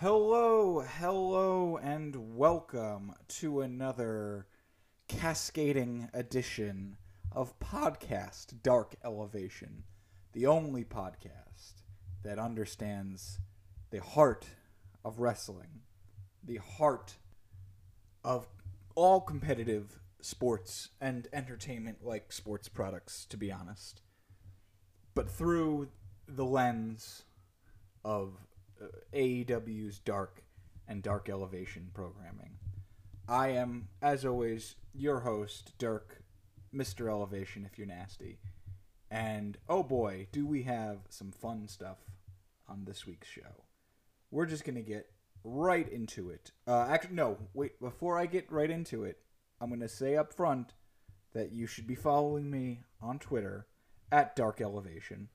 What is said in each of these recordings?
Hello, hello, and welcome to another cascading edition of Podcast Dark Elevation, the only podcast that understands the heart of wrestling, the heart of all competitive sports and entertainment like sports products, to be honest, but through the lens of uh, AEW's Dark and Dark Elevation programming. I am, as always, your host, Dirk, Mr. Elevation, if you're nasty. And oh boy, do we have some fun stuff on this week's show. We're just going to get right into it. Uh, actually, no, wait, before I get right into it, I'm going to say up front that you should be following me on Twitter at Dark Elevation.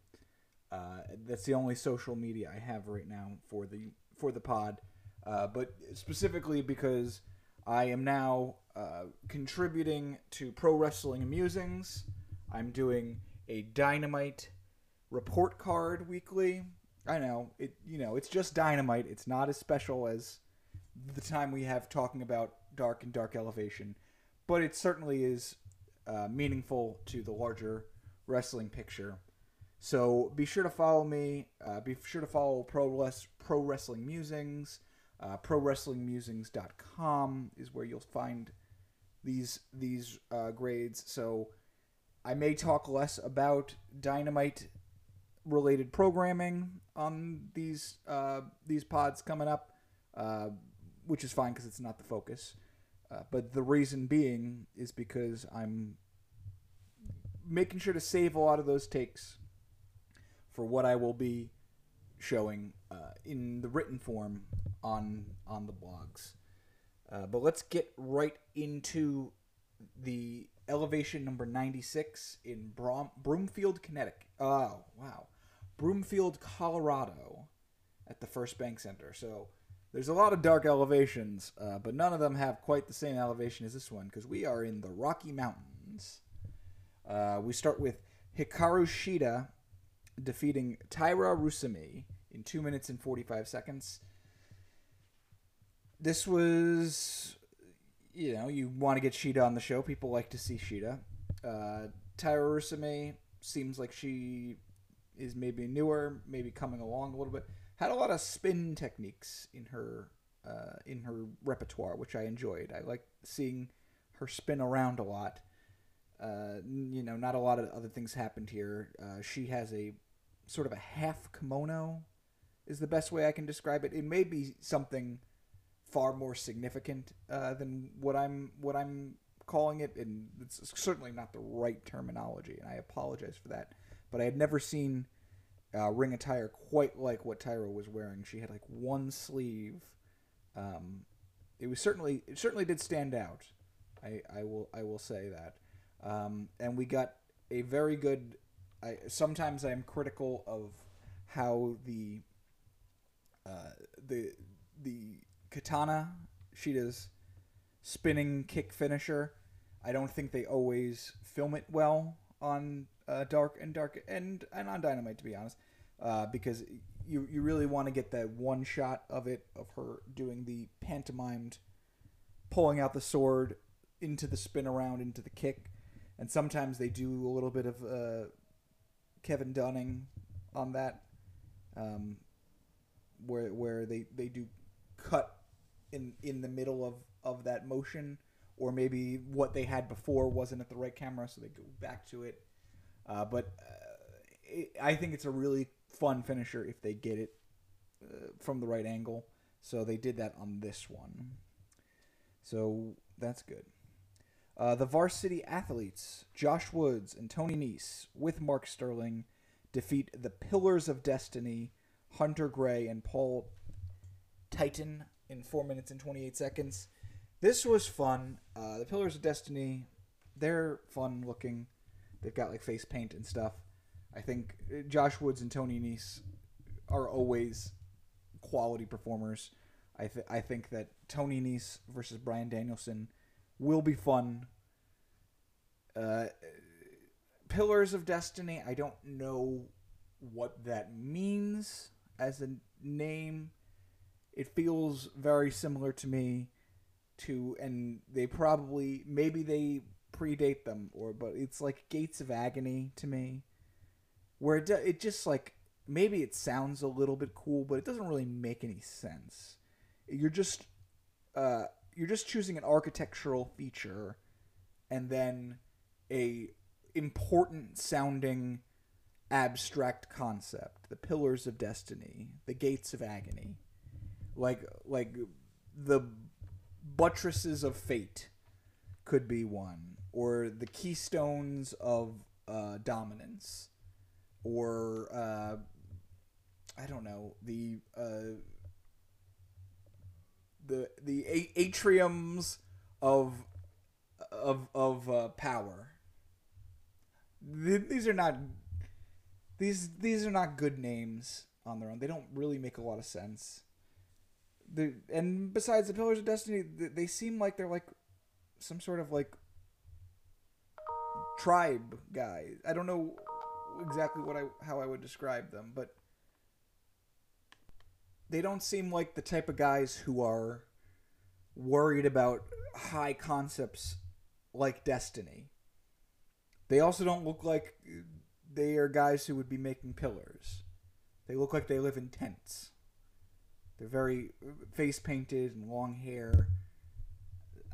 Uh, that's the only social media I have right now for the for the pod, uh, but specifically because I am now uh, contributing to Pro Wrestling Musings. I'm doing a Dynamite report card weekly. I know it. You know it's just Dynamite. It's not as special as the time we have talking about Dark and Dark Elevation, but it certainly is uh, meaningful to the larger wrestling picture. So be sure to follow me. Uh, be sure to follow Pro, Les- Pro Wrestling Musings. Uh, ProWrestlingMusings.com is where you'll find these these uh, grades. So I may talk less about Dynamite related programming on these uh, these pods coming up, uh, which is fine because it's not the focus. Uh, but the reason being is because I'm making sure to save a lot of those takes for what I will be showing uh, in the written form on on the blogs. Uh, but let's get right into the elevation number 96 in Brom- Broomfield, Connecticut. Oh, wow. Broomfield, Colorado at the First Bank Center. So there's a lot of dark elevations, uh, but none of them have quite the same elevation as this one because we are in the Rocky Mountains. Uh, we start with Hikaru Shida defeating Tyra Rusumi in 2 minutes and 45 seconds. This was, you know, you want to get Shida on the show. People like to see Shida. Uh, Taira Rusumi seems like she is maybe newer, maybe coming along a little bit. Had a lot of spin techniques in her uh, in her repertoire, which I enjoyed. I like seeing her spin around a lot. Uh, you know, not a lot of other things happened here. Uh, she has a sort of a half kimono, is the best way I can describe it. It may be something far more significant uh, than what I'm what I'm calling it, and it's certainly not the right terminology, and I apologize for that. But I had never seen uh, ring attire quite like what Taira was wearing. She had like one sleeve. Um, it was certainly it certainly did stand out. I, I will I will say that. Um, and we got a very good. I sometimes I'm critical of how the uh, the the katana Shida's spinning kick finisher. I don't think they always film it well on uh, Dark and Dark and and on Dynamite to be honest, uh, because you you really want to get that one shot of it of her doing the pantomimed pulling out the sword into the spin around into the kick, and sometimes they do a little bit of uh, Kevin Dunning on that, um, where where they they do cut in in the middle of of that motion or maybe what they had before wasn't at the right camera so they go back to it. Uh, but uh, it, i think it's a really fun finisher if they get it uh, from the right angle. So they did that on this one. So that's good uh, the varsity athletes josh woods and tony Nese with mark sterling defeat the pillars of destiny hunter gray and paul titan in 4 minutes and 28 seconds. This was fun. Uh, the Pillars of Destiny, they're fun looking. They've got like face paint and stuff. I think uh, Josh Woods and Tony Nese are always quality performers. I, th- I think that Tony Nese versus Bryan Danielson will be fun. Uh, Pillars of Destiny, I don't know what that means as a name. It feels very similar to me to and they probably maybe they predate them or but it's like Gates of Agony to me where it, it just like maybe it sounds a little bit cool but it doesn't really make any sense. You're just uh you're just choosing an architectural feature and then a important sounding abstract concept the pillars of destiny the gates of agony like like the buttresses of fate could be one or the keystones of uh, dominance or uh, i don't know the uh, the the atriums of of of uh, power. These are not these these are not good names on their own. They don't really make a lot of sense. The and besides the Pillars of Destiny, they seem like they're like some sort of like tribe guy. I don't know exactly what I how I would describe them, but they don't seem like the type of guys who are worried about high concepts like Destiny. They also don't look like they are guys who would be making pillars. They look like they live in tents. They're very uh, face painted and long hair.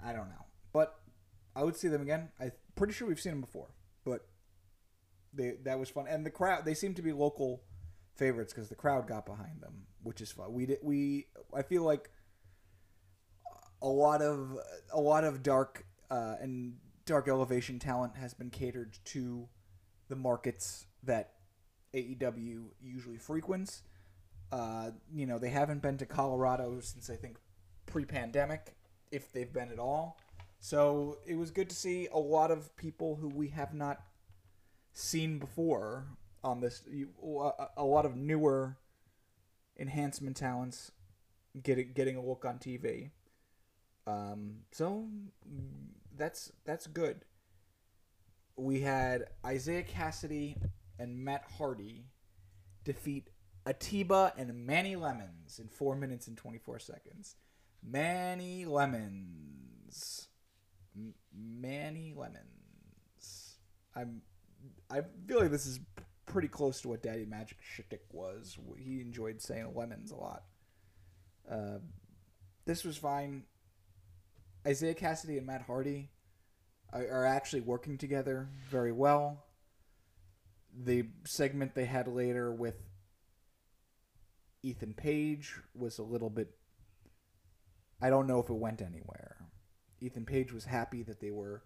I don't know. But I would see them again. I'm pretty sure we've seen them before. But they that was fun. And the crowd they seem to be local favorites because the crowd got behind them, which is fun. We did we I feel like a lot of a lot of dark uh, and dark elevation talent has been catered to the markets that AEW usually frequents. Uh, you know, they haven't been to Colorado since I think pre-pandemic, if they've been at all. So it was good to see a lot of people who we have not seen before on this. A lot of newer enhancement talents getting getting a look on TV. Um, so that's that's good. We had Isiah Kassidy and Matt Hardy defeat Atiba and Manny Lemons in four minutes and twenty four seconds. Manny Lemons, M- Manny Lemons. I'm. I feel like this is pretty close to what Daddy Magic shtick was. He enjoyed saying lemons a lot. Uh, this was fine. Isiah Kassidy and Matt Hardy are, are actually working together very well. The segment they had later with Ethan Page was a little bit. I don't know if it went anywhere. Ethan Page was happy that they were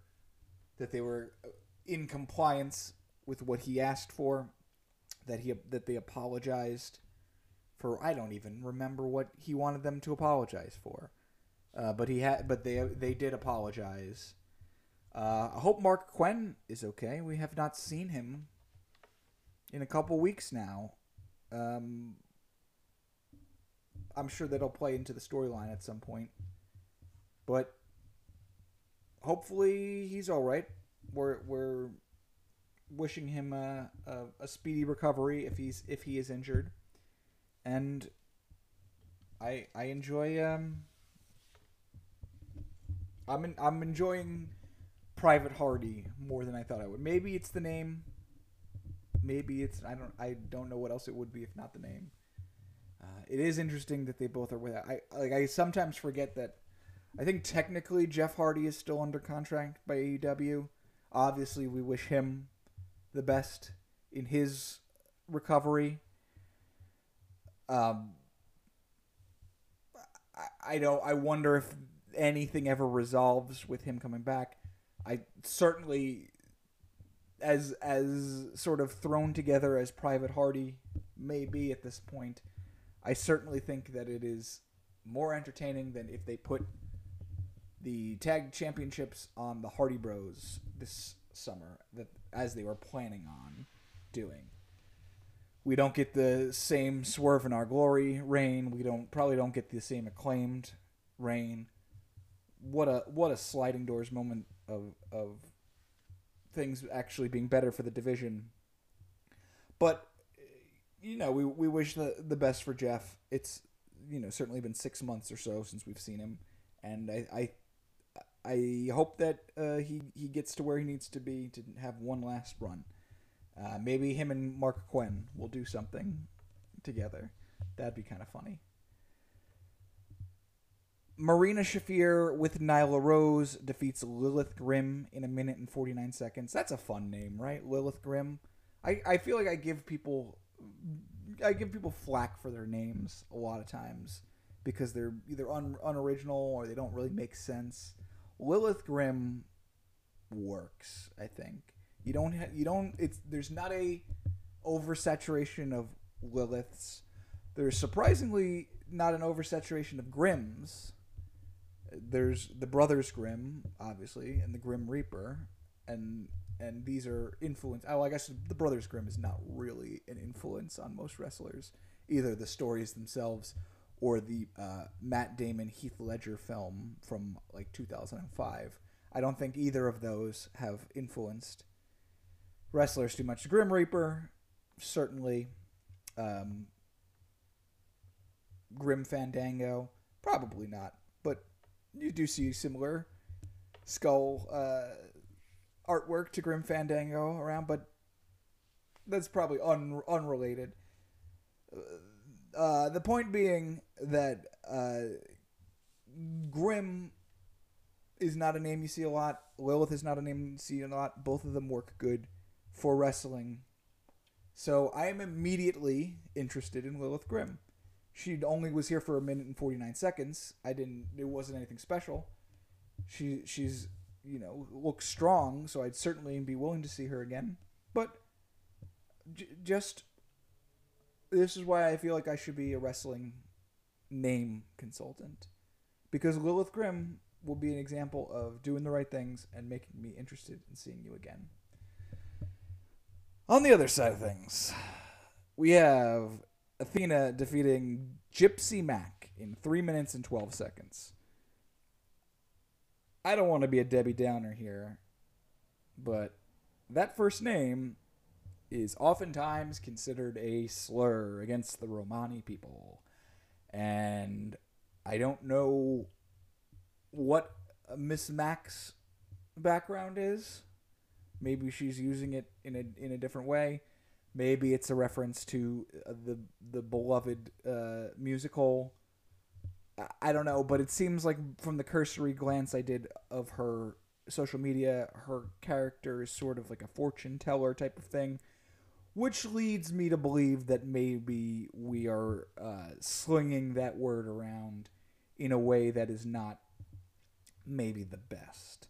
that they were in compliance with what he asked for, that he that they apologized for. I don't even remember what he wanted them to apologize for. Uh, but he had, but they they did apologize. Uh, I hope Marq Quen is okay. We have not seen him in a couple weeks now. Um, I'm sure that'll play into the storyline at some point. But hopefully he's all right. We're we're wishing him a, a, a speedy recovery if he's if he is injured. And I I enjoy um I'm in, I'm enjoying Private Hardy more than I thought I would. Maybe it's the name. Maybe it's I don't I don't know what else it would be if not the name. Uh, it is interesting that they both are with. I like I sometimes forget that. I think technically Jeff Hardy is still under contract by AEW. Obviously, we wish him the best in his recovery. Um, I, I don't. I wonder if anything ever resolves with him coming back. I certainly, as as sort of thrown together as Private Hardy may be at this point, I certainly think that it is more entertaining than if they put the tag championships on the Hardy Bros this summer that as they were planning on doing. We don't get the same swerve in our glory reign. We don't probably don't get the same acclaimed reign. What a what a sliding doors moment of of things actually being better for the division. But you know, we we wish the the best for Jeff. It's you know certainly been six months or so since we've seen him, and I I, I hope that uh, he he gets to where he needs to be to have one last run. Uh, maybe him and Marq Quen will do something together. That'd be kind of funny. Marina Shafir with Nyla Rose defeats Lilith Grimm in a minute and 49 seconds. That's a fun name, right? Lilith Grimm. I, I feel like I give people I give people flack for their names a lot of times because they're either un, unoriginal or they don't really make sense. Lilith Grimm works, I think. You don't ha- you don't it's there's not a oversaturation of Liliths. There's surprisingly not an oversaturation of Grimms. There's the Brothers Grimm, obviously, and the Grim Reaper, and and these are influence. Oh, I guess the Brothers Grimm is not really an influence on most wrestlers, either the stories themselves or the uh, Matt Damon Heath Ledger film from like 2005. I don't think either of those have influenced wrestlers too much. Grim Reaper, certainly. Um, Grim Fandango, probably not, but you do see similar skull uh, artwork to Grim Fandango around, but that's probably un- unrelated. Uh, the point being that uh, Grim is not a name you see a lot. Lilith is not a name you see a lot. Both of them work good for wrestling. So I am immediately interested in Lilith Grimm. She only was here for a minute and 49 seconds. I didn't it wasn't anything special. She she's you know, looks strong, so I'd certainly be willing to see her again. But j- just this is why I feel like I should be a wrestling name consultant because Lilith Grimm will be an example of doing the right things and making me interested in seeing you again. On the other side of things, we have Athena defeating Gypsy Mac in 3 minutes and 12 seconds. I don't want to be a Debbie Downer here, but that first name is oftentimes considered a slur against the Romani people. And I don't know what Miss Mac's background is. Maybe she's using it in a in a different way. Maybe it's a reference to uh, the the beloved uh, musical I don't know, but it seems like from the cursory glance I did of her social media, her character is sort of like a fortune teller type of thing, which leads me to believe that maybe we are uh, slinging that word around in a way that is not maybe the best.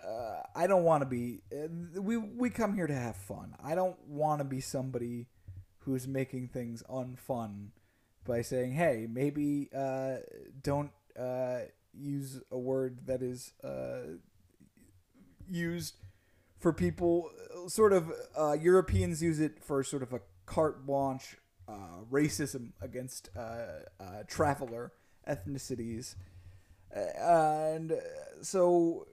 Uh, I don't want to be. Uh, we we come here to have fun. I don't want to be somebody who's making things unfun by saying, "Hey, maybe uh, don't uh, use a word that is uh, used for people." Sort of uh, Europeans use it for sort of a carte blanche uh, racism against uh, traveler ethnicities, and so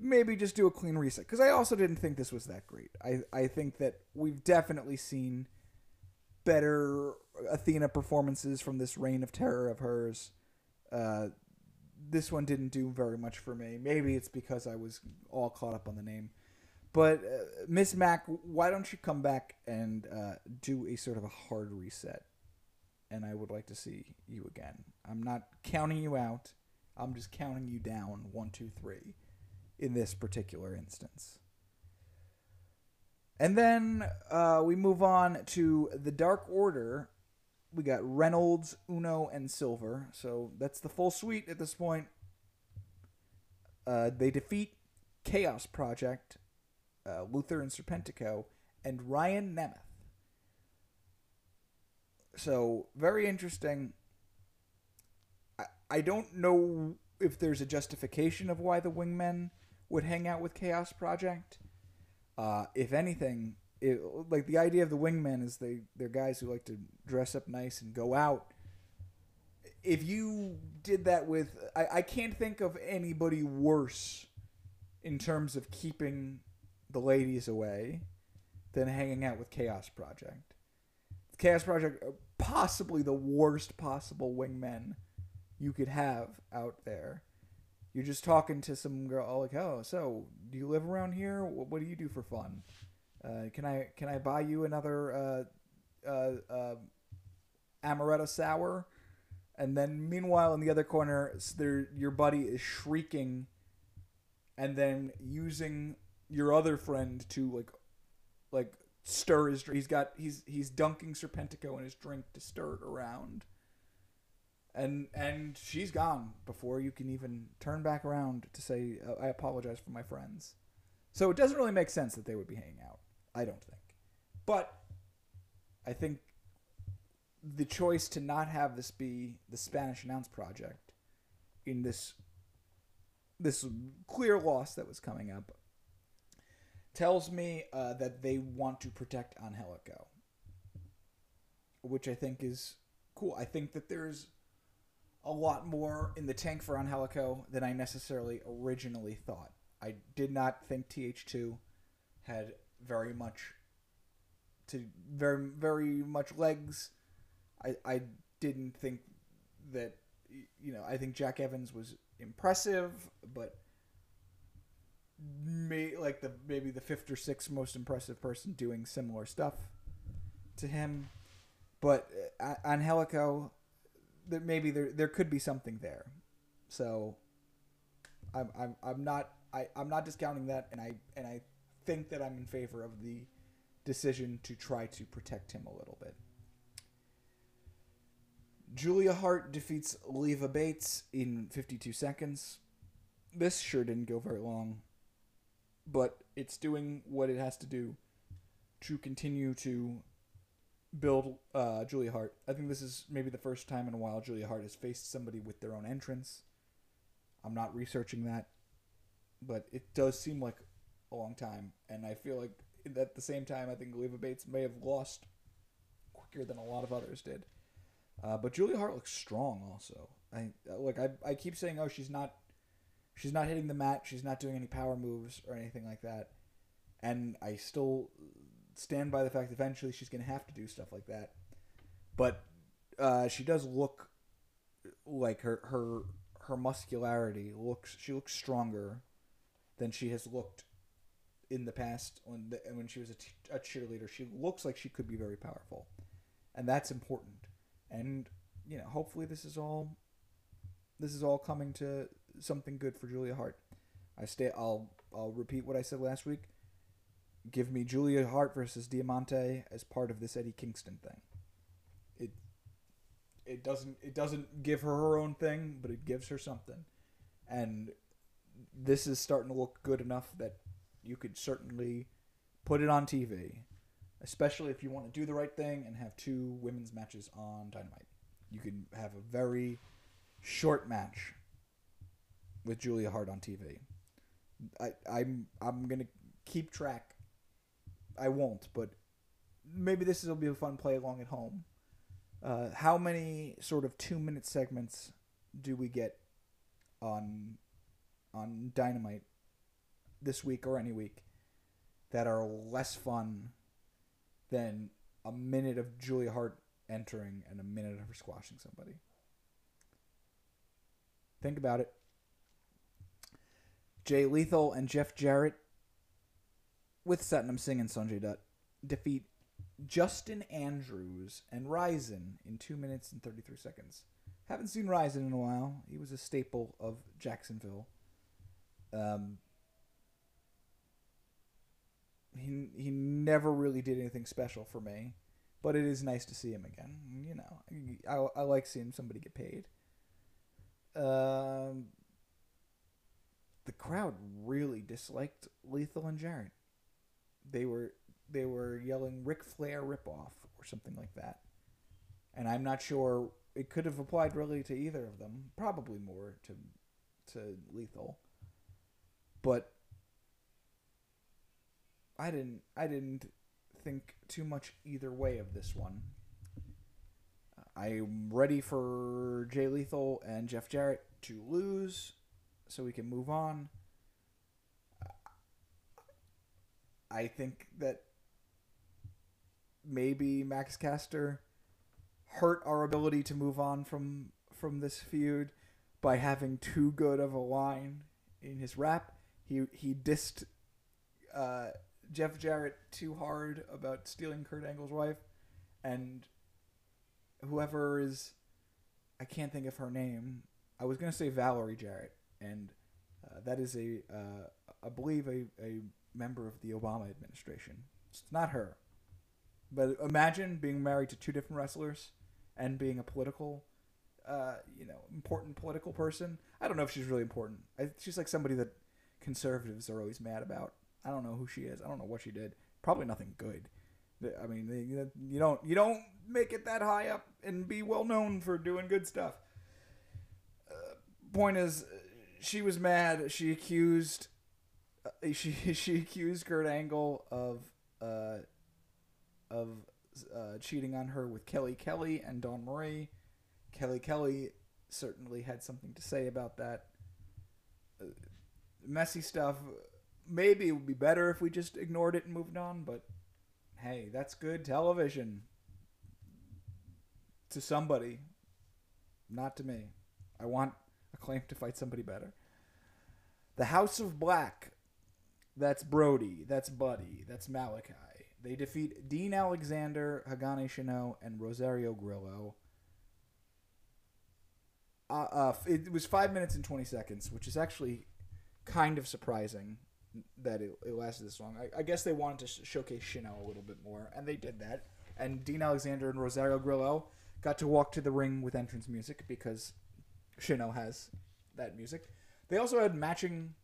maybe just do a clean reset because I also didn't think this was that great. I I think that we've definitely seen better Athena performances from this reign of terror of hers. Uh, this one didn't do very much for me. Maybe it's because I was all caught up on the name. But uh, Miss Mac, why don't you come back and uh, do a sort of a hard reset? And I would like to see you again. I'm not counting you out. I'm just counting you down one, two, three in this particular instance. And then uh, we move on to the Dark Order. We got Reynolds, Uno, and Silver. So that's the full suite at this point. Uh, they defeat Chaos Project, uh, Luther and Serpentico, and Ryan Nemeth. So very interesting. I, I don't know if there's a justification of why the Wingmen would hang out with Chaos Project. Uh, if anything, it, like the idea of the wingmen is they they're guys who like to dress up nice and go out. If you did that with, I, I can't think of anybody worse in terms of keeping the ladies away than hanging out with Chaos Project. Chaos Project uh, possibly the worst possible wingmen you could have out there. You're just talking to some girl like, oh, so do you live around here? What do you do for fun? Uh, can I can I buy you another uh, uh, amaretto sour? And then meanwhile, in the other corner, there your buddy is shrieking, and then using your other friend to like, like stir his. He's got he's he's dunking Serpentico in his drink to stir it around. And and she's gone before you can even turn back around to say "Uh, I apologize for my friends. So it doesn't really make sense that they would be hanging out. I don't think. But I think the choice to not have this be the Spanish Announce project in this this clear loss that was coming up tells me uh, that they want to protect Angelico, which I think is cool. I think that there's a lot more in the tank for Angelico than I necessarily originally thought. I did not think TH2 had very much to very very much legs. I I didn't think that you know I think Jack Evans was impressive, but may like the maybe the fifth or sixth most impressive person doing similar stuff to him. But uh, Angelico, that maybe there there could be something there. So I'm I'm I'm not I, I'm not discounting that and I and I think that I'm in favor of the decision to try to protect him a little bit. Julia Hart defeats Leva Bates in 52 seconds. This sure didn't go very long, but it's doing what it has to do to continue to build uh, Julia Hart. I think this is maybe the first time in a while Julia Hart has faced somebody with their own entrance. I'm not researching that, but it does seem like a long time, and I feel like at the same time, I think Leva Bates may have lost quicker than a lot of others did. Uh, but Julia Hart looks strong, also. I like I, I keep saying, oh, she's not, she's not hitting the mat, she's not doing any power moves or anything like that, and I still stand by the fact eventually she's going to have to do stuff like that. But uh, she does look like her her her muscularity looks she looks stronger than she has looked in the past when the, when she was a, t- a cheerleader. She looks like she could be very powerful, and that's important. And you know, hopefully, this is all this is all coming to something good for Julia Hart. I stay. I'll I'll repeat what I said last week. Give me Julia Hart versus Diamante as part of this Eddie Kingston thing. It it doesn't it doesn't give her her own thing, but it gives her something, and this is starting to look good enough that you could certainly put it on TV, especially if you want to do the right thing and have two women's matches on Dynamite. You can have a very short match with Julia Hart on TV. I, I'm I'm gonna keep track. I won't, but maybe this will be a fun play along at home. Uh, how many sort of two minute segments do we get on on Dynamite this week or any week that are less fun than a minute of Julia Hart entering and a minute of her squashing somebody? Think about it. Jay Lethal and Jeff Jarrett with Satnam Singh and Sanjay Dutt defeat Justin Andrews and Ryzen in 2 minutes and 33 seconds. Haven't seen Ryzen in a while. He was a staple of Jacksonville. Um, he he never really did anything special for me, but it is nice to see him again. You know, I, I like seeing somebody get paid. Um, the crowd really disliked Lethal and Jarrett. They were they were yelling Ric Flair ripoff or something like that, and I'm not sure it could have applied really to either of them. Probably more to to Lethal, but I didn't I didn't think too much either way of this one. I'm ready for Jay Lethal and Jeff Jarrett to lose so we can move on. I think that maybe Max Caster hurt our ability to move on from from this feud by having too good of a line in his rap. He he dissed uh, Jeff Jarrett too hard about stealing Kurt Angle's wife, and whoever is, I can't think of her name. I was gonna say Valerie Jarrett, and uh, that is a uh, I believe a, a member of the Obama administration. It's not her, but imagine being married to two different wrestlers and being a political, uh, you know, important political person. I don't know if she's really important. I, she's like somebody that conservatives are always mad about. I don't know who she is. I don't know what she did. Probably nothing good. I mean, you don't you don't make it that high up and be well known for doing good stuff. Uh, point is, she was mad. She accused uh, she she accused Kurt Angle of uh, of uh, cheating on her with Kelly Kelly and Dawn Marie. Kelly Kelly certainly had something to say about that. Uh, messy stuff. Maybe it would be better if we just ignored it and moved on, but hey, that's good television. To somebody, not to me. I want a claim to fight somebody better. The House of Black. That's Brody. That's Buddy. That's Malakai. They defeat Dean Alexander, Hagane Shino, and Rosario Grillo. Uh, uh, it was five minutes and 20 seconds, which is actually kind of surprising that it, it lasted this long. I, I guess they wanted to sh- showcase Shino a little bit more, and they did that. And Dean Alexander and Rosario Grillo got to walk to the ring with entrance music because Shino has that music. They also had matching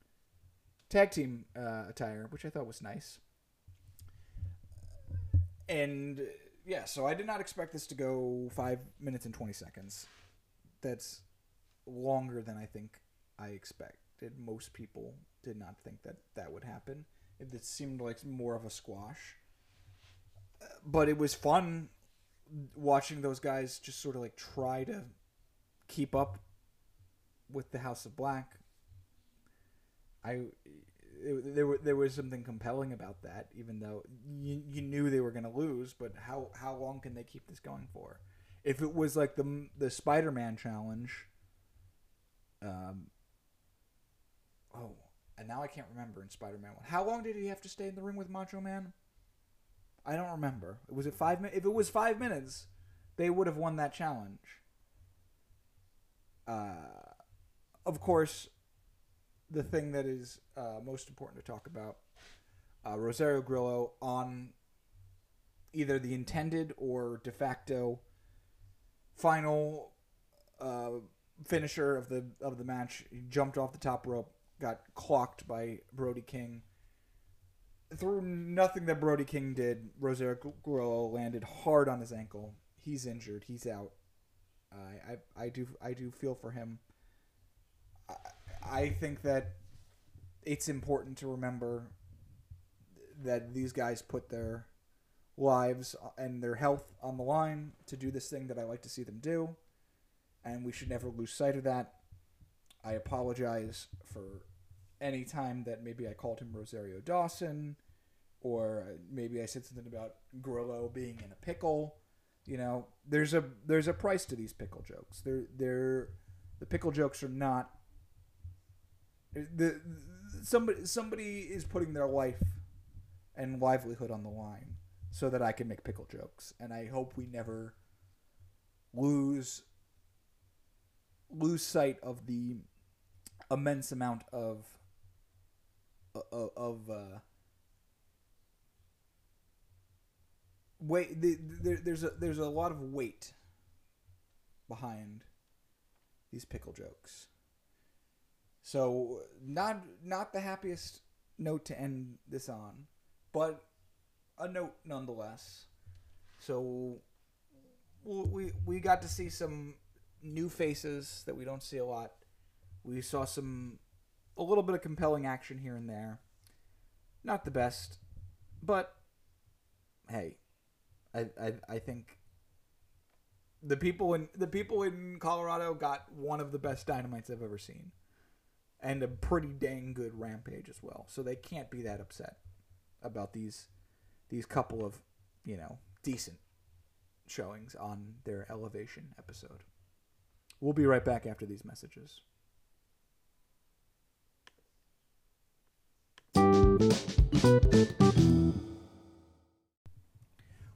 tag team uh, attire, which I thought was nice. And yeah, so I did not expect this to go five minutes and 20 seconds. That's longer than I think I expected. Most people did not think that that would happen. It, seemed like more of a squash. But it was fun watching those guys just sort of like try to keep up with the House of Black. I it, there were there was something compelling about that, even though you, you knew they were going to lose. But how how long can they keep this going for? If it was like the the Spider Man challenge, um, oh, and now I can't remember in Spider Man one. How long did he have to stay in the ring with Macho Man? I don't remember. Was it five minutes? If it was five minutes, they would have won that challenge. Uh, of course, the thing that is uh, most important to talk about uh, Rosario Grillo on either the intended or de facto final uh, finisher of the of the match. He jumped off the top rope, got clocked by Brody King. Through nothing that Brody King did, Rosario Grillo landed hard on his ankle. He's injured. He's out. I I, I do I do feel for him. I, I think that it's important to remember that these guys put their lives and their health on the line to do this thing that I like to see them do, and we should never lose sight of that. I apologize for any time that maybe I called him Rosario Dawson, or maybe I said something about Grillo being in a pickle. You know, there's a there's a price to these pickle jokes. They're they're the pickle jokes are not the, somebody somebody is putting their life and livelihood on the line so that I can make pickle jokes, and I hope we never lose lose sight of the immense amount of of, of uh, weight. The, the, there's a there's a lot of weight behind these pickle jokes. So not not the happiest note to end this on, but a note nonetheless. So we we got to see some new faces that we don't see a lot. We saw some a little bit of compelling action here and there. Not the best, but hey, I I, I think the people in the people in Colorado got one of the best dynamites I've ever seen and a pretty dang good rampage as well. So they can't be that upset about these these couple of you know decent showings on their Elevation episode. We'll be right back after these messages.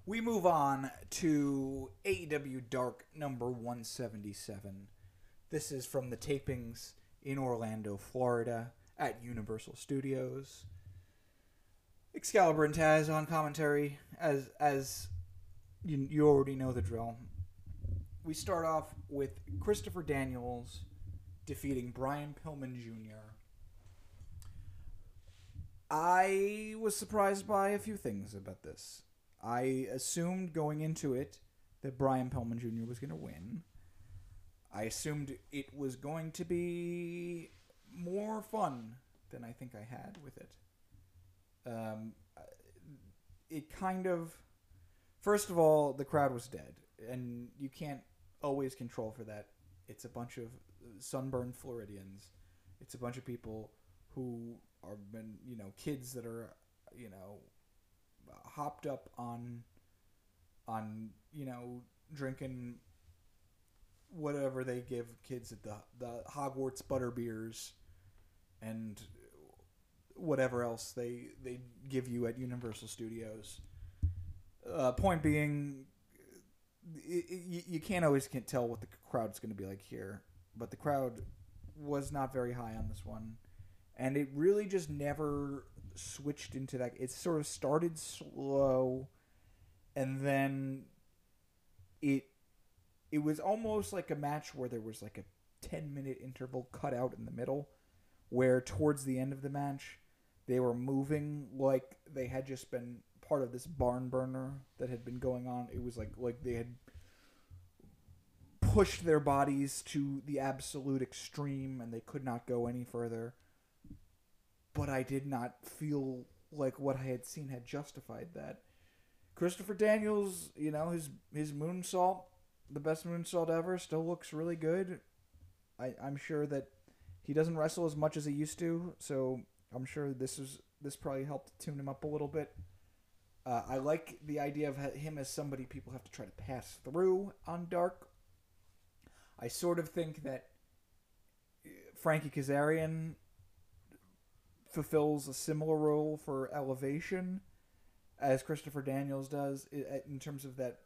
We move on to AEW Dark number 177. This is from the tapings in Orlando, Florida at Universal Studios. Excalibur and Taz on commentary as as you, you already know the drill. We start off with Christopher Daniels defeating Brian Pillman Jr. I was surprised by a few things about this. I assumed going into it that Brian Pillman Jr. was going to win. I assumed it was going to be more fun than I think I had with it. Um, it kind of, first of all, the crowd was dead, and you can't always control for that. It's a bunch of sunburned Floridians. It's a bunch of people who are been, you know, kids that are, you know, hopped up on, on, you know, drinking whatever they give kids at the the Hogwarts butter beers and whatever else they they give you at Universal Studios. Uh, point being, it, it, you can't always can tell what the crowd's going to be like here, but the crowd was not very high on this one, and it really just never switched into that. It sort of started slow, and then it it was almost like a match where there was like a 10 minute interval cut out in the middle where towards the end of the match they were moving like they had just been part of this barn burner that had been going on it was like like they had pushed their bodies to the absolute extreme and they could not go any further but i did not feel like what i had seen had justified that christopher daniels you know his his moonsault the best moonsault ever. Still looks really good. I, I'm sure that he doesn't wrestle as much as he used to, so I'm sure this is this probably helped tune him up a little bit. Uh, I like the idea of him as somebody people have to try to pass through on Dark. I sort of think that uh, Frankie Kazarian fulfills a similar role for Elevation as Christopher Daniels does in terms of that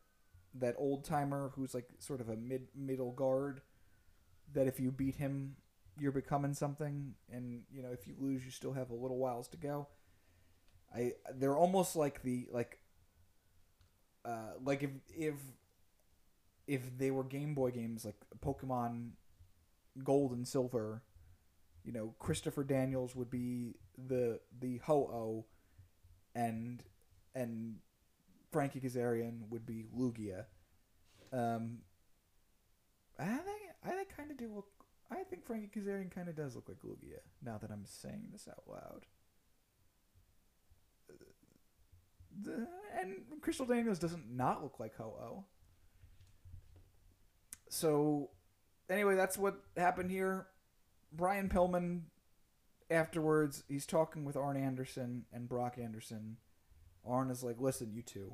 that old timer who's like sort of a mid middle guard that if you beat him you're becoming something and you know if you lose you still have a little whiles to go. I they're almost like the like uh like if if if they were game boy games like pokemon gold and silver you know christopher daniels would be the the ho-oh and and Frankie Kazarian would be Lugia. Um, I think I think kind of do look. I think Frankie Kazarian kind of does look like Lugia. Now that I'm saying this out loud. The, and Crystal Daniels doesn't not look like Ho-Oh. So, anyway, that's what happened here. Brian Pillman, afterwards, he's talking with Arn Anderson and Brock Anderson Arn is like, listen, you two,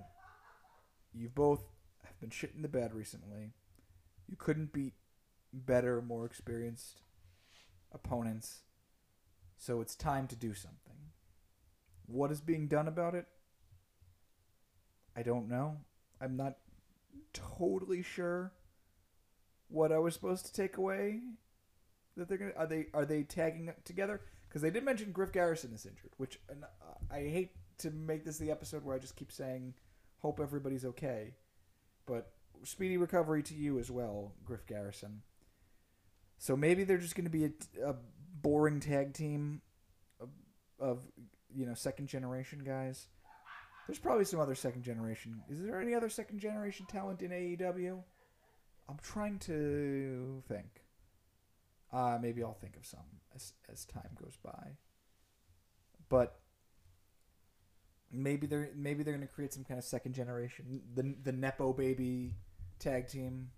you both have been shit in the bed recently. You couldn't beat better, more experienced opponents. So it's time to do something. What is being done about it? I don't know. I'm not totally sure what I was supposed to take away. That they're gonna are they are they tagging together? Because they did mention Griff Garrison is injured, which I hate to make this the episode where I just keep saying, "Hope everybody's okay," but speedy recovery to you as well, Griff Garrison. So maybe they're just going to be a, a, boring tag team of, of you know second generation guys. There's probably some other second generation. Is there any other second generation talent in AEW? I'm trying to think. Uh, maybe I'll think of some as as time goes by. But maybe they're maybe they're to create some kind of second generation the the nepo baby tag team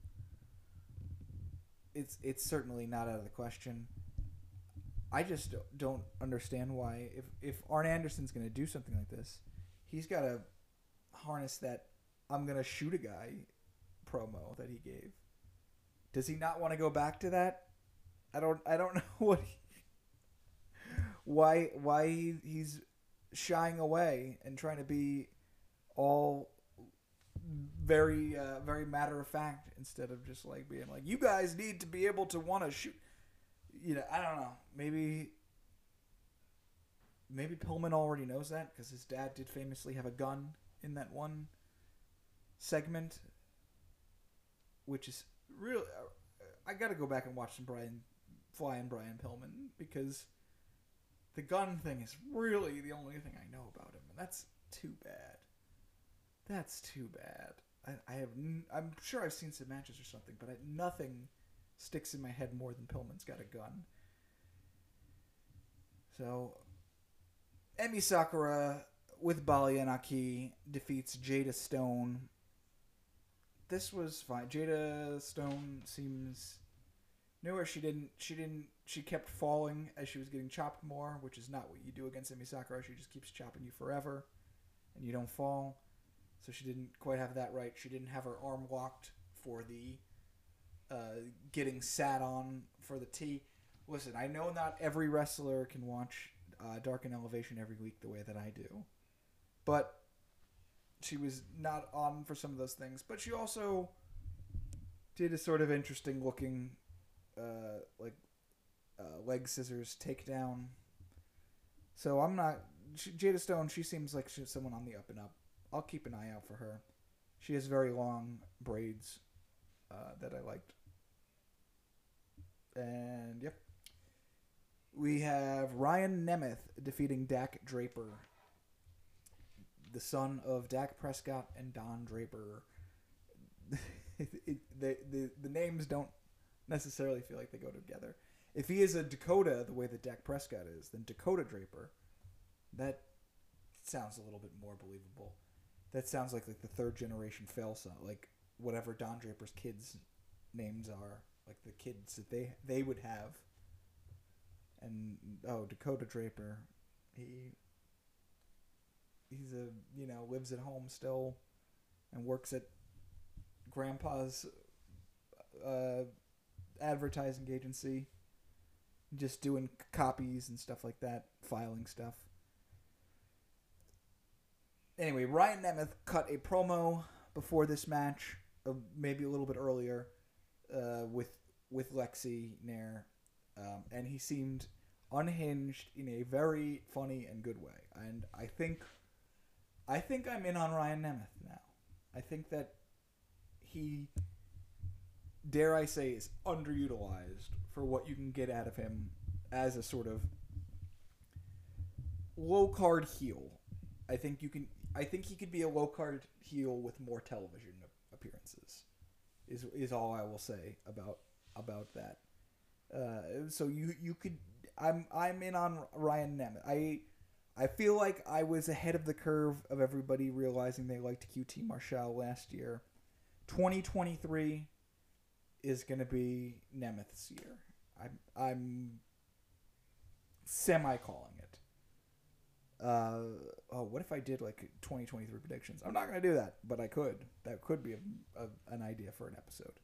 it's it's certainly not out of the question i just don't understand why if if arn anderson's to do something like this he's got to harness that I'm gonna shoot a guy promo that he gave. Does he not want to go back to that? I don't I don't know what he, why why he, he's shying away and trying to be all very uh, very matter of fact instead of just like being like you guys need to be able to want to shoot. You know I don't know. Maybe maybe Pillman already knows that because his dad did famously have a gun in that one segment which is really I got to go back and watch some Brian Flyin' Brian Pillman because the gun thing is really the only thing I know about him and that's too bad that's too bad. I, I have. N- I'm sure I've seen some matches or something, but I, nothing sticks in my head more than Pillman's got a gun. So, Emi Sakura with Baliyan Akki defeats Jada Stone. This was fine. Jada Stone seems newer. She didn't. She didn't. She kept falling as she was getting chopped more, which is not what you do against Emi Sakura. She just keeps chopping you forever, and you don't fall so she didn't quite have that right. She didn't have her arm locked for the uh, getting sat on for the T. Listen, I know not every wrestler can watch uh, Dark and Elevation every week the way that I do, but she was not on for some of those things. But she also did a sort of interesting looking, uh, like uh, leg scissors takedown. So I'm not she, Jada Stone. She seems like she's someone on the up and up. I'll keep an eye out for her. She has very long braids uh, that I liked. And yep. We have Ryan Nemeth defeating Dak Draper, the son of Dak Prescott and Don Draper. it, the, the, the names don't necessarily feel like they go together. If he is a Dakota the way that Dak Prescott is, then Dakota Draper, that sounds a little bit more believable that sounds like like the third generation fail son, like whatever Don Draper's kids' names are, like the kids that they they would have. And oh, Dakota Draper, he he's a you know lives at home still, and works at grandpa's uh, advertising agency, just doing copies and stuff like that, filing stuff anyway, Ryan Nemeth cut a promo before this match, uh, maybe a little bit earlier, uh, with with Lexi Nair, um, and he seemed unhinged in a very funny and good way. And I think, I think I'm in on Ryan Nemeth now. I think that he, dare I say, is underutilized for what you can get out of him as a sort of low card heel. I think you can I think he could be a low card heel with more television appearances. Is is all I will say about about that. Uh, so you you could I'm I'm in on Ryan Nemeth. I I feel like I was ahead of the curve of everybody realizing they liked QT Marshall last year. 2023 is going to be Nemeth's year. I'm I'm semi calling it. Uh, oh, what if I did like 2023 predictions? I'm not going to do that, but I could. That could be a, a, an idea for an episode.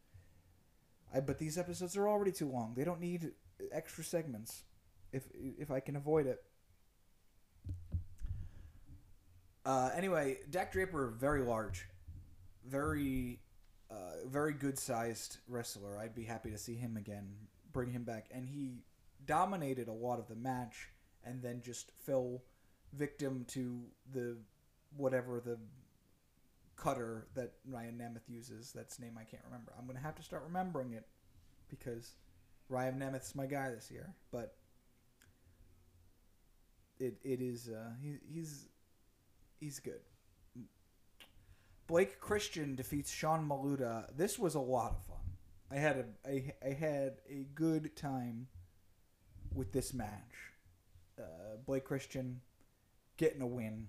I but these episodes are already too long. They don't need extra segments if if I can avoid it. Uh, anyway, Dak Draper, very large, very, very good sized wrestler. I'd be happy to see him again, bring him back, and he dominated a lot of the match, and then just fell victim to the whatever the cutter that Ryan Nemeth uses. That's name I can't remember. I'm gonna have to start remembering it because Ryan Nemeth's my guy this year. But it it is uh, he, he's he's good. Blake Christian defeats Sean Maluta. This was a lot of fun. I had a I, I had a good time with this match. Uh, Blake Christian getting a win.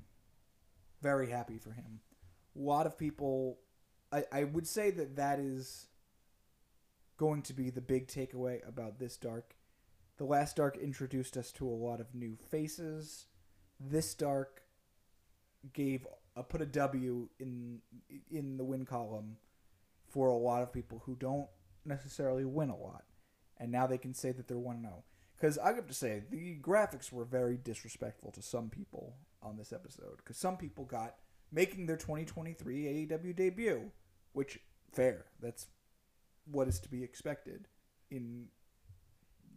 Very happy for him. A lot of people, I, I would say that that is going to be the big takeaway about this dark. The last dark introduced us to a lot of new faces. This dark gave uh, put a W in in the win column for a lot of people who don't necessarily win a lot, and now they can say that they're one zero. Because I have to say the graphics were very disrespectful to some people on this episode. Because some people got making their 2023 AEW debut, which fair. That's what is to be expected in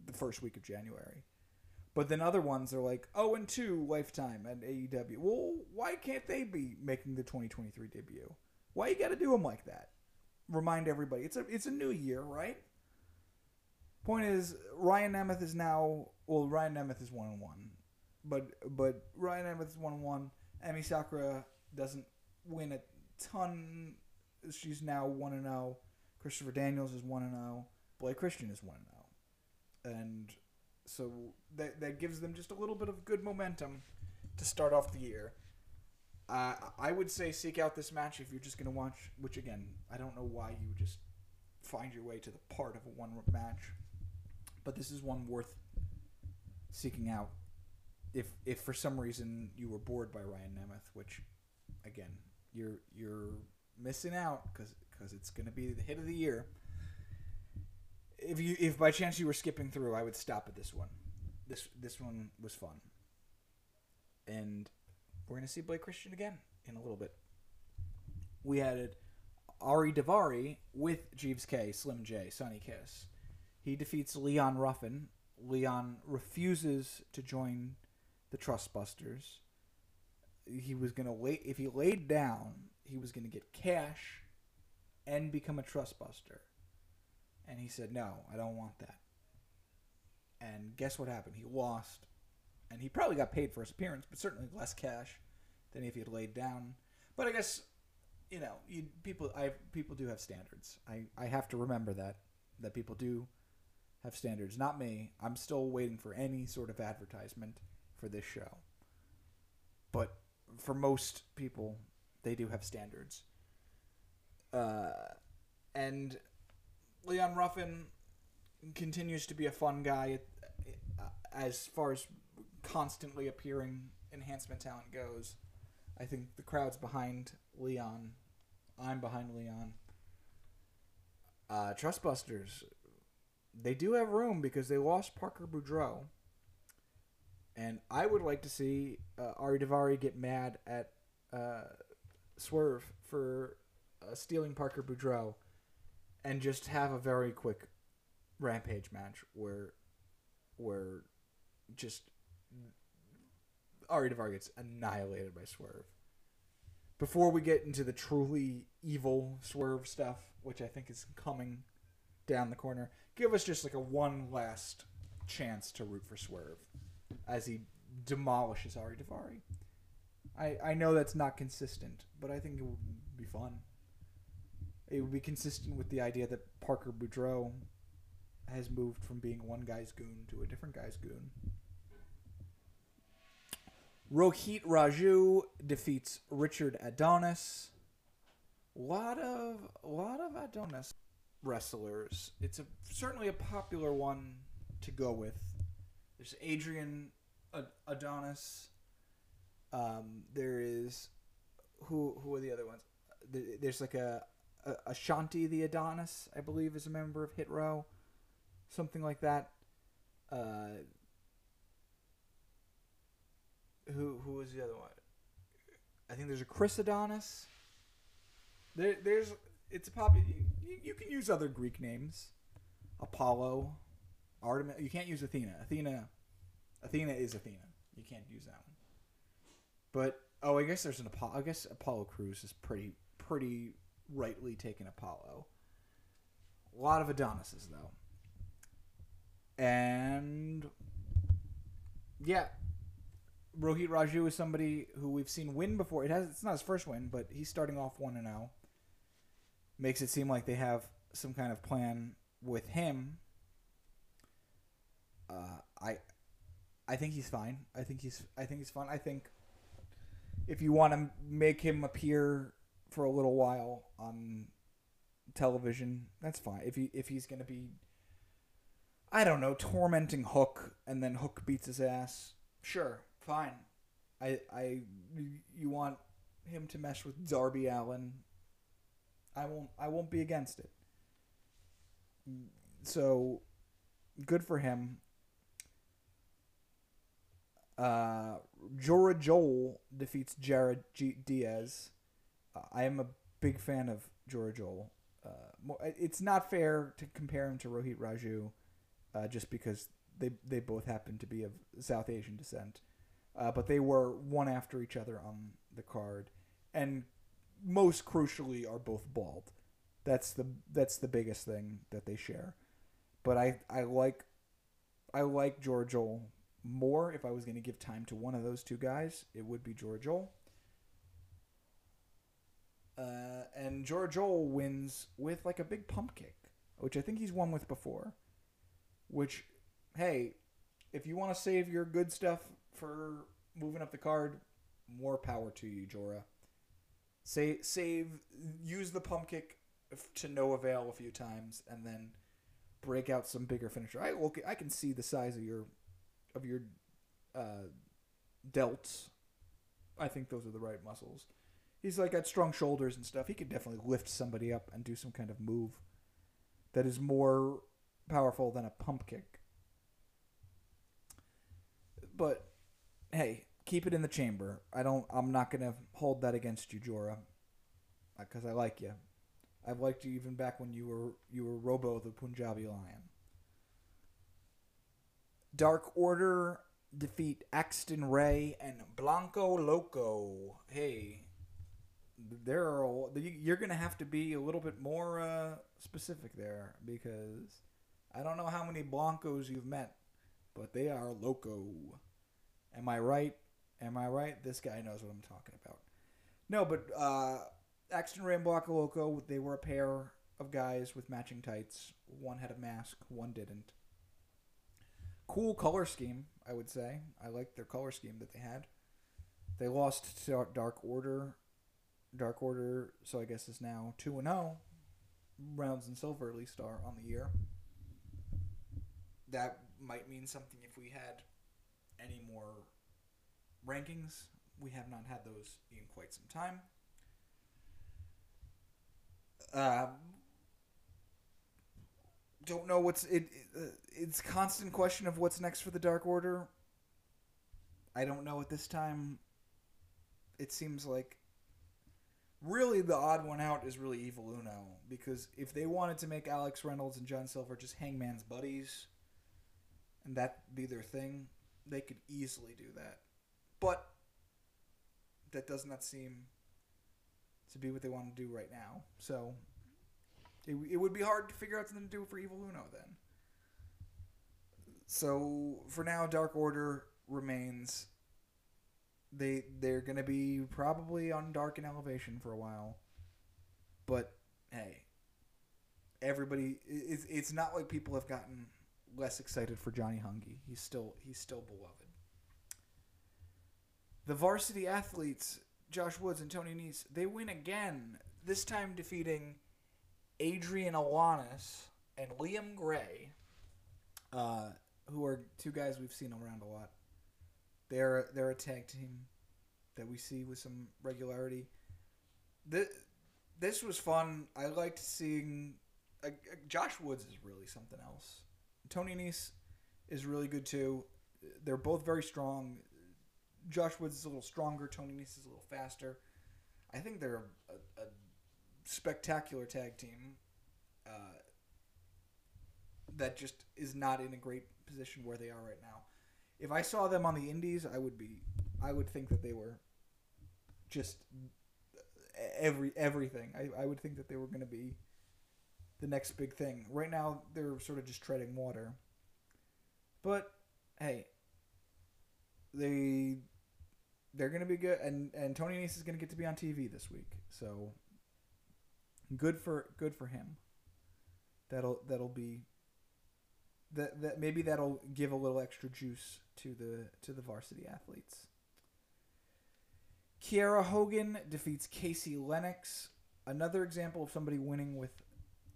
the first week of January. But then other ones are like, oh, and 2 lifetime at AEW. Well, why can't they be making the 2023 debut? Why you got to do them like that? Remind everybody, it's a it's a new year, right? Point is, Ryan Nemeth is now well. Ryan Nemeth is one and one, but but Ryan Nemeth is one and one. Emi Sakura doesn't win a ton. She's now one and zero. Christopher Daniels is one and zero. Blake Christian is one and zero, and so that that gives them just a little bit of good momentum to start off the year. Uh, I would say seek out this match if you're just gonna watch. Which again, I don't know why you would just find your way to the part of a one match, but this is one worth seeking out. If if for some reason you were bored by Ryan Nemeth, which again you're you're missing out because because it's gonna be the hit of the year. If you if by chance you were skipping through, I would stop at this one. This this one was fun, and we're gonna see Blake Christian again in a little bit. We had Ari Daivari with Jeeves Kay, Slim J, Sonny Kiss. He defeats Leon Ruffin. Leon refuses to join the Trustbusters. He was gonna lay if he laid down, he was gonna get cash and become a Trustbuster. And he said, "No, I don't want that." And guess what happened? He lost, and he probably got paid for his appearance, but certainly less cash than if he had laid down. But I guess you know, you, people I people do have standards. I I have to remember that that people do have standards. Not me. I'm still waiting for any sort of advertisement for this show. But for most people, they do have standards. Uh, and Leon Ruffin continues to be a fun guy uh, as far as constantly appearing enhancement talent goes. I think the crowd's behind Leon. I'm behind Leon. Uh, Trustbusters, they do have room because they lost Parker Boudreaux. And I would like to see uh, Ari Daivari get mad at uh, Swerve for uh, stealing Parker Boudreaux and just have a very quick rampage match where where just Ari Daivari gets annihilated by Swerve. Before we get into the truly evil Swerve stuff, which I think is coming down the corner, give us just like a one last chance to root for Swerve as he demolishes Ari Daivari. I, I know that's not consistent, but I think it would be fun. It would be consistent with the idea that Parker Boudreaux has moved from being one guy's goon to a different guy's goon. Rohit Raju defeats Richard Adonis. Lot of lot of Adonis wrestlers. It's a certainly a popular one to go with. There's Adrian Adonis. Um, there is who who are the other ones? There's like a, a Ashanti the Adonis, I believe, is a member of Hit Row, something like that. Uh, who who was the other one? I think there's a Chris Adonis. There, there's it's a pop. You, you can use other Greek names, Apollo, Artemis. You can't use Athena. Athena, Athena is Athena. You can't use that one. But oh, I guess there's an Apollo. I guess Apollo Crews is pretty pretty rightly taken Apollo. A lot of Adonises though. And yeah, Rohit Raju is somebody who we've seen win before. It has it's not his first win, but he's starting off one and zero. Makes it seem like they have some kind of plan with him. Uh, I, I think he's fine. I think he's I think he's fun. I think if you want to make him appear for a little while on television, that's fine. If he if he's gonna be, I don't know, tormenting Hook and then Hook beats his ass, sure, fine. I I you want him to mesh with Darby Allin, I won't I won't be against it. So good for him. Uh, Jora Johl defeats Jared G- Diaz. I am a big fan of Jora Johl. Uh, it's not fair to compare him to Rohit Raju, uh, just because they they both happen to be of South Asian descent, uh, but they were one after each other on the card, and most crucially are both bald. That's the that's the biggest thing that they share. But I I like I like Jora Johl more. If I was going to give time to one of those two guys, it would be Jora Johl. Uh, and Jora Johl wins with like a big pump kick, which I think he's won with before. Which, hey, if you want to save your good stuff for moving up the card, more power to you, Jora. Say save, use the pump kick to no avail a few times, and then break out some bigger finisher. I look, I can see the size of your, of your, uh, delts. I think those are the right muscles. He's like got strong shoulders and stuff. He could definitely lift somebody up and do some kind of move that is more powerful than a pump kick. But hey, keep it in the chamber. I don't. I'm not gonna hold that against you, Jora, because uh, I like you. I've liked you even back when you were you were Robo the Punjabi Lion. Dark Order defeat Axton Ray and Blanco Loco. Hey, there are you're gonna have to be a little bit more uh, specific there because I don't know how many Blancos you've met, but they are loco. Am I right? Am I right? This guy knows what I'm talking about. No, but uh, Axton Ray and Blanco Loco, they were a pair of guys with matching tights. One had a mask, one didn't. Cool color scheme, I would say. I liked their color scheme that they had. They lost to Dark Order. Dark Order, so I guess is now 2 and 0. Rounds and silver at least are on the year. That might mean something if we had any more rankings. We have not had those in quite some time. Um, don't know what's it, it. It's constant question of what's next for the Dark Order. I don't know at this time. It seems like really the odd one out is really Evil Uno because if they wanted to make Alex Reynolds and John Silver just Hangman's buddies, and that be their thing, they could easily do that. But that does not seem to be what they want to do right now. So it, it would be hard to figure out something to do for Evil Uno then. So for now, Dark Order remains. They they're gonna be probably on Dark and Elevation for a while, but hey, everybody it's it's not like people have gotten less excited for Johnny Hungee. He's still he's still beloved. The varsity athletes Josh Woods and Tony Nese, they win again, this time defeating Adrian Alanis and Liam Gray, uh, who are two guys we've seen around a lot. They're they're a tag team that we see with some regularity. This, this was fun. I liked seeing. Uh, Josh Woods is really something else. Tony Nese is really good too. They're both very strong. Josh Woods is a little stronger. Tony Nese is a little faster. I think they're a, a spectacular tag team uh, that just is not in a great position where they are right now. If I saw them on the Indies, I would be, I would think that they were just every everything. I, I would think that they were going to be the next big thing. Right now, they're sort of just treading water. But hey, they they're gonna be good, and and Tony Nese is gonna get to be on TV this week, so good for good for him. That'll that'll be that that maybe that'll give a little extra juice to the to the varsity athletes. Kiera Hogan defeats Casey Lennox. Another example of somebody winning with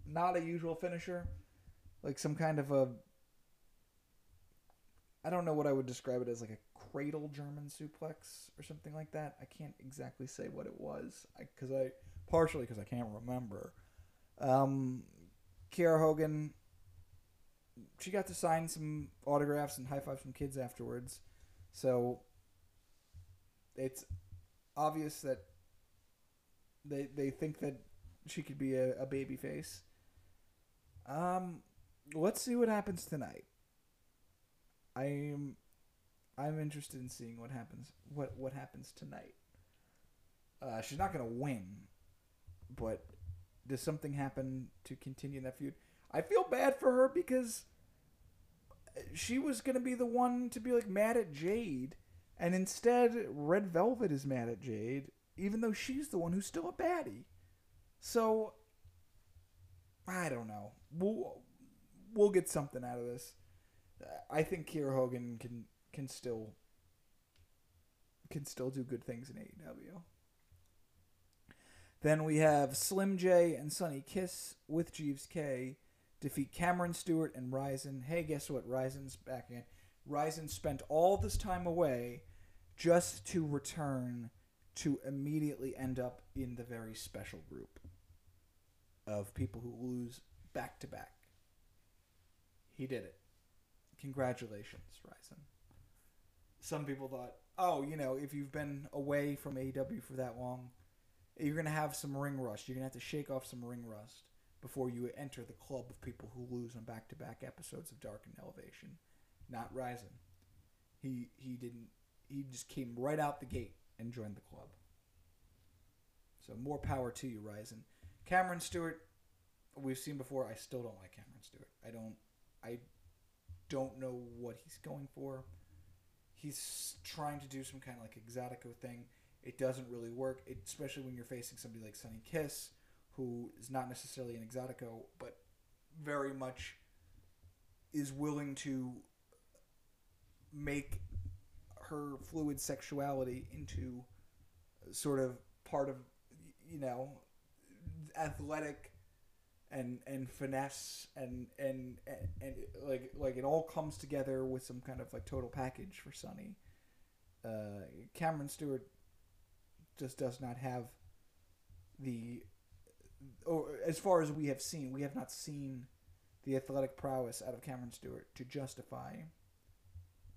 not a usual finisher, like some kind of a I don't know what I would describe it as like a cradle German suplex or something like that. I can't exactly say what it was because I, partially because I can't remember. Um, Kiera Hogan, she got to sign some autographs and high five some kids afterwards, so it's obvious that they they think that she could be a, a baby face. Um, let's see what happens tonight. I'm I'm interested in seeing what happens what what happens tonight. Uh, she's not gonna win, but does something happen to continue that feud? I feel bad for her because she was gonna be the one to be like mad at Jade, and instead Red Velvet is mad at Jade, even though she's the one who's still a baddie. So I don't know. We'll we'll get something out of this. I think Kiera Hogan can can still can still do good things in AEW. Then we have Slim J and Sonny Kiss with Jeeves Kay defeat Cameron Stewart and Ryzen. Hey, guess what? Ryzen's back in. Ryzen spent all this time away just to return to immediately end up in the very special group of people who lose back to back. He did it. Congratulations, Ryzen. Some people thought, oh, you know, if you've been away from AEW for that long, you're going to have some ring rust. You're going to have to shake off some ring rust before you enter the club of people who lose on back to back episodes of Dark and Elevation. Not Ryzen. He he didn't he just came right out the gate and joined the club. So more power to you, Ryzen. Cameron Stewart, we've seen before. I still don't like Cameron Stewart. I don't. I don't know what he's going for. He's trying to do some kind of like exotico thing. It doesn't really work, it, especially when you're facing somebody like Sonny Kiss, who is not necessarily an exotico, but very much is willing to make her fluid sexuality into sort of part of you know athletic and and finesse and and and, and like like it all comes together with some kind of like total package for Sonny. Uh, Cameron Stewart just does not have the or as far as we have seen, we have not seen the athletic prowess out of Cameron Stewart to justify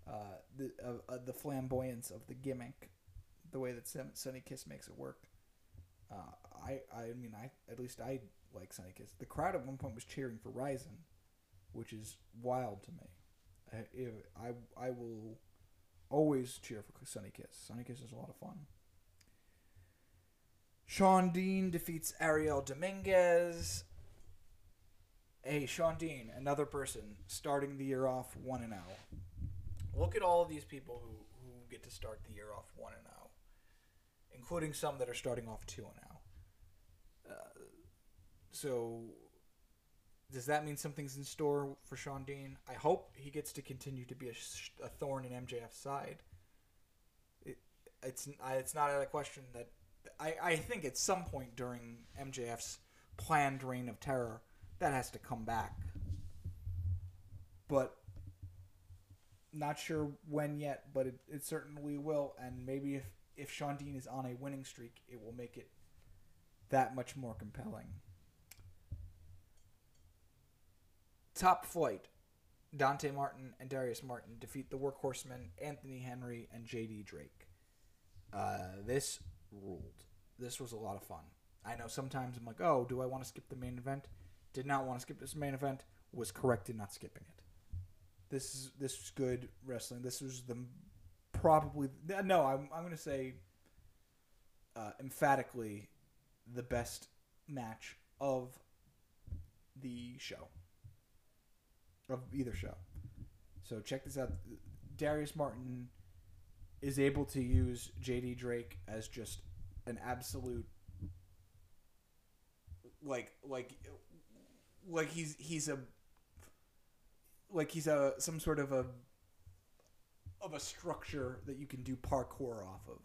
uh, the uh, uh, the flamboyance of the gimmick, the way that Sonny Kiss makes it work. Uh, I I mean I at least I like Sonny Kiss. The crowd at one point was cheering for Ryzen, which is wild to me. I I, I will always cheer for Sonny Kiss. Sonny Kiss is a lot of fun. Shawn Dean defeats Ariel Dominguez. Hey, Shawn Dean, another person starting the year off 1 and 0. Look at all of these people who, who get to start the year off 1 and 0, including some that are starting off 2 and 0. Uh, so, does that mean something's in store for Shawn Dean? I hope he gets to continue to be a, a thorn in MJF's side. It, it's it's not out of question that I, I think at some point during MJF's planned reign of terror, that has to come back. But not sure when yet, but it, it certainly will. And maybe if, if Shawn Dean is on a winning streak, it will make it that much more compelling. Top flight. Dante Martin and Darius Martin defeat the Workhorsemen, Anthony Henry, and JD Drake. Uh, this ruled. This was a lot of fun. I know sometimes I'm like, oh, do I want to skip the main event? Did not want to skip this main event. Was correct in not skipping it. This is this was good wrestling. This was the probably no. I'm I'm gonna say uh, emphatically the best match of the show of either show. So check this out. Darius Martin is able to use JD Drake as just an absolute like like like he's he's a like he's a some sort of a of a structure that you can do parkour off of.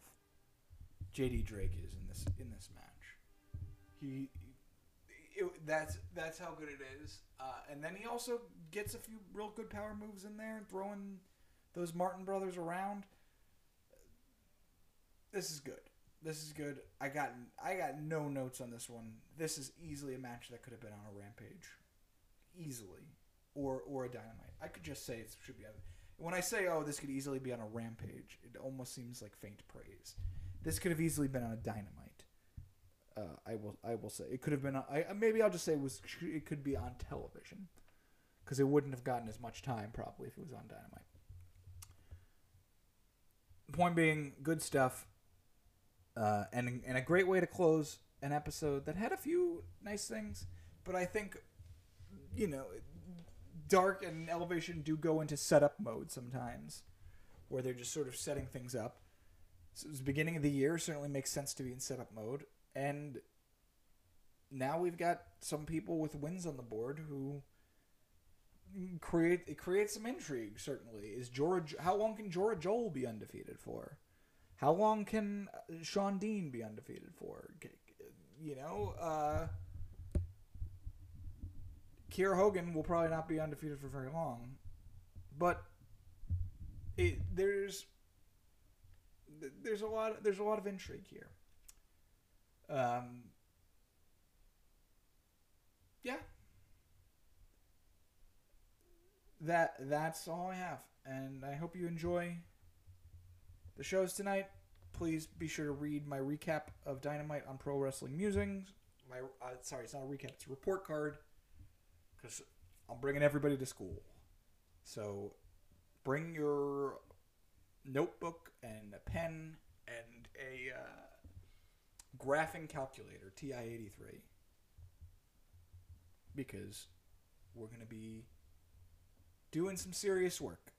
JD Drake is in this in this match. He it, that's that's how good it is. Uh, and then he also gets a few real good power moves in there, throwing those Martin brothers around, this is good. This is good. I got I got no notes on this one. This is easily a match that could have been on a Rampage, easily, or or a Dynamite. I could just say it should be on. When I say oh this could easily be on a Rampage, it almost seems like faint praise. This could have easily been on a Dynamite. Uh, I will I will say it could have been. On, I maybe I'll just say it was it could be on television, because it wouldn't have gotten as much time probably if it was on Dynamite. Point being, good stuff uh, and and a great way to close an episode that had a few nice things, but I think, you know, Dark and Elevation do go into setup mode sometimes, where they're just sort of setting things up. So the beginning of the year, certainly makes sense to be in setup mode, and now we've got some people with wins on the board who create it creates some intrigue. Certainly, is George? How long can Jora Johl be undefeated for? How long can Shawn Dean be undefeated for? You know, uh, Kiera Hogan will probably not be undefeated for very long, but it, there's there's a lot there's a lot of intrigue here. Um, yeah, that that's all I have, and I hope you enjoy the shows tonight. Please be sure to read my recap of Dynamite on Pro Wrestling Musings. My uh, sorry, it's not a recap; it's a report card because I'm bringing everybody to school. So bring your notebook and a pen and a uh, graphing calculator TI-83 because we're going to be doing some serious work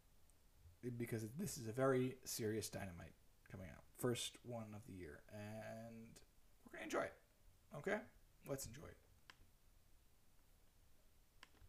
because this is a very serious dynamite coming out. First one of the year. And we're going to enjoy it. Okay? Let's enjoy it.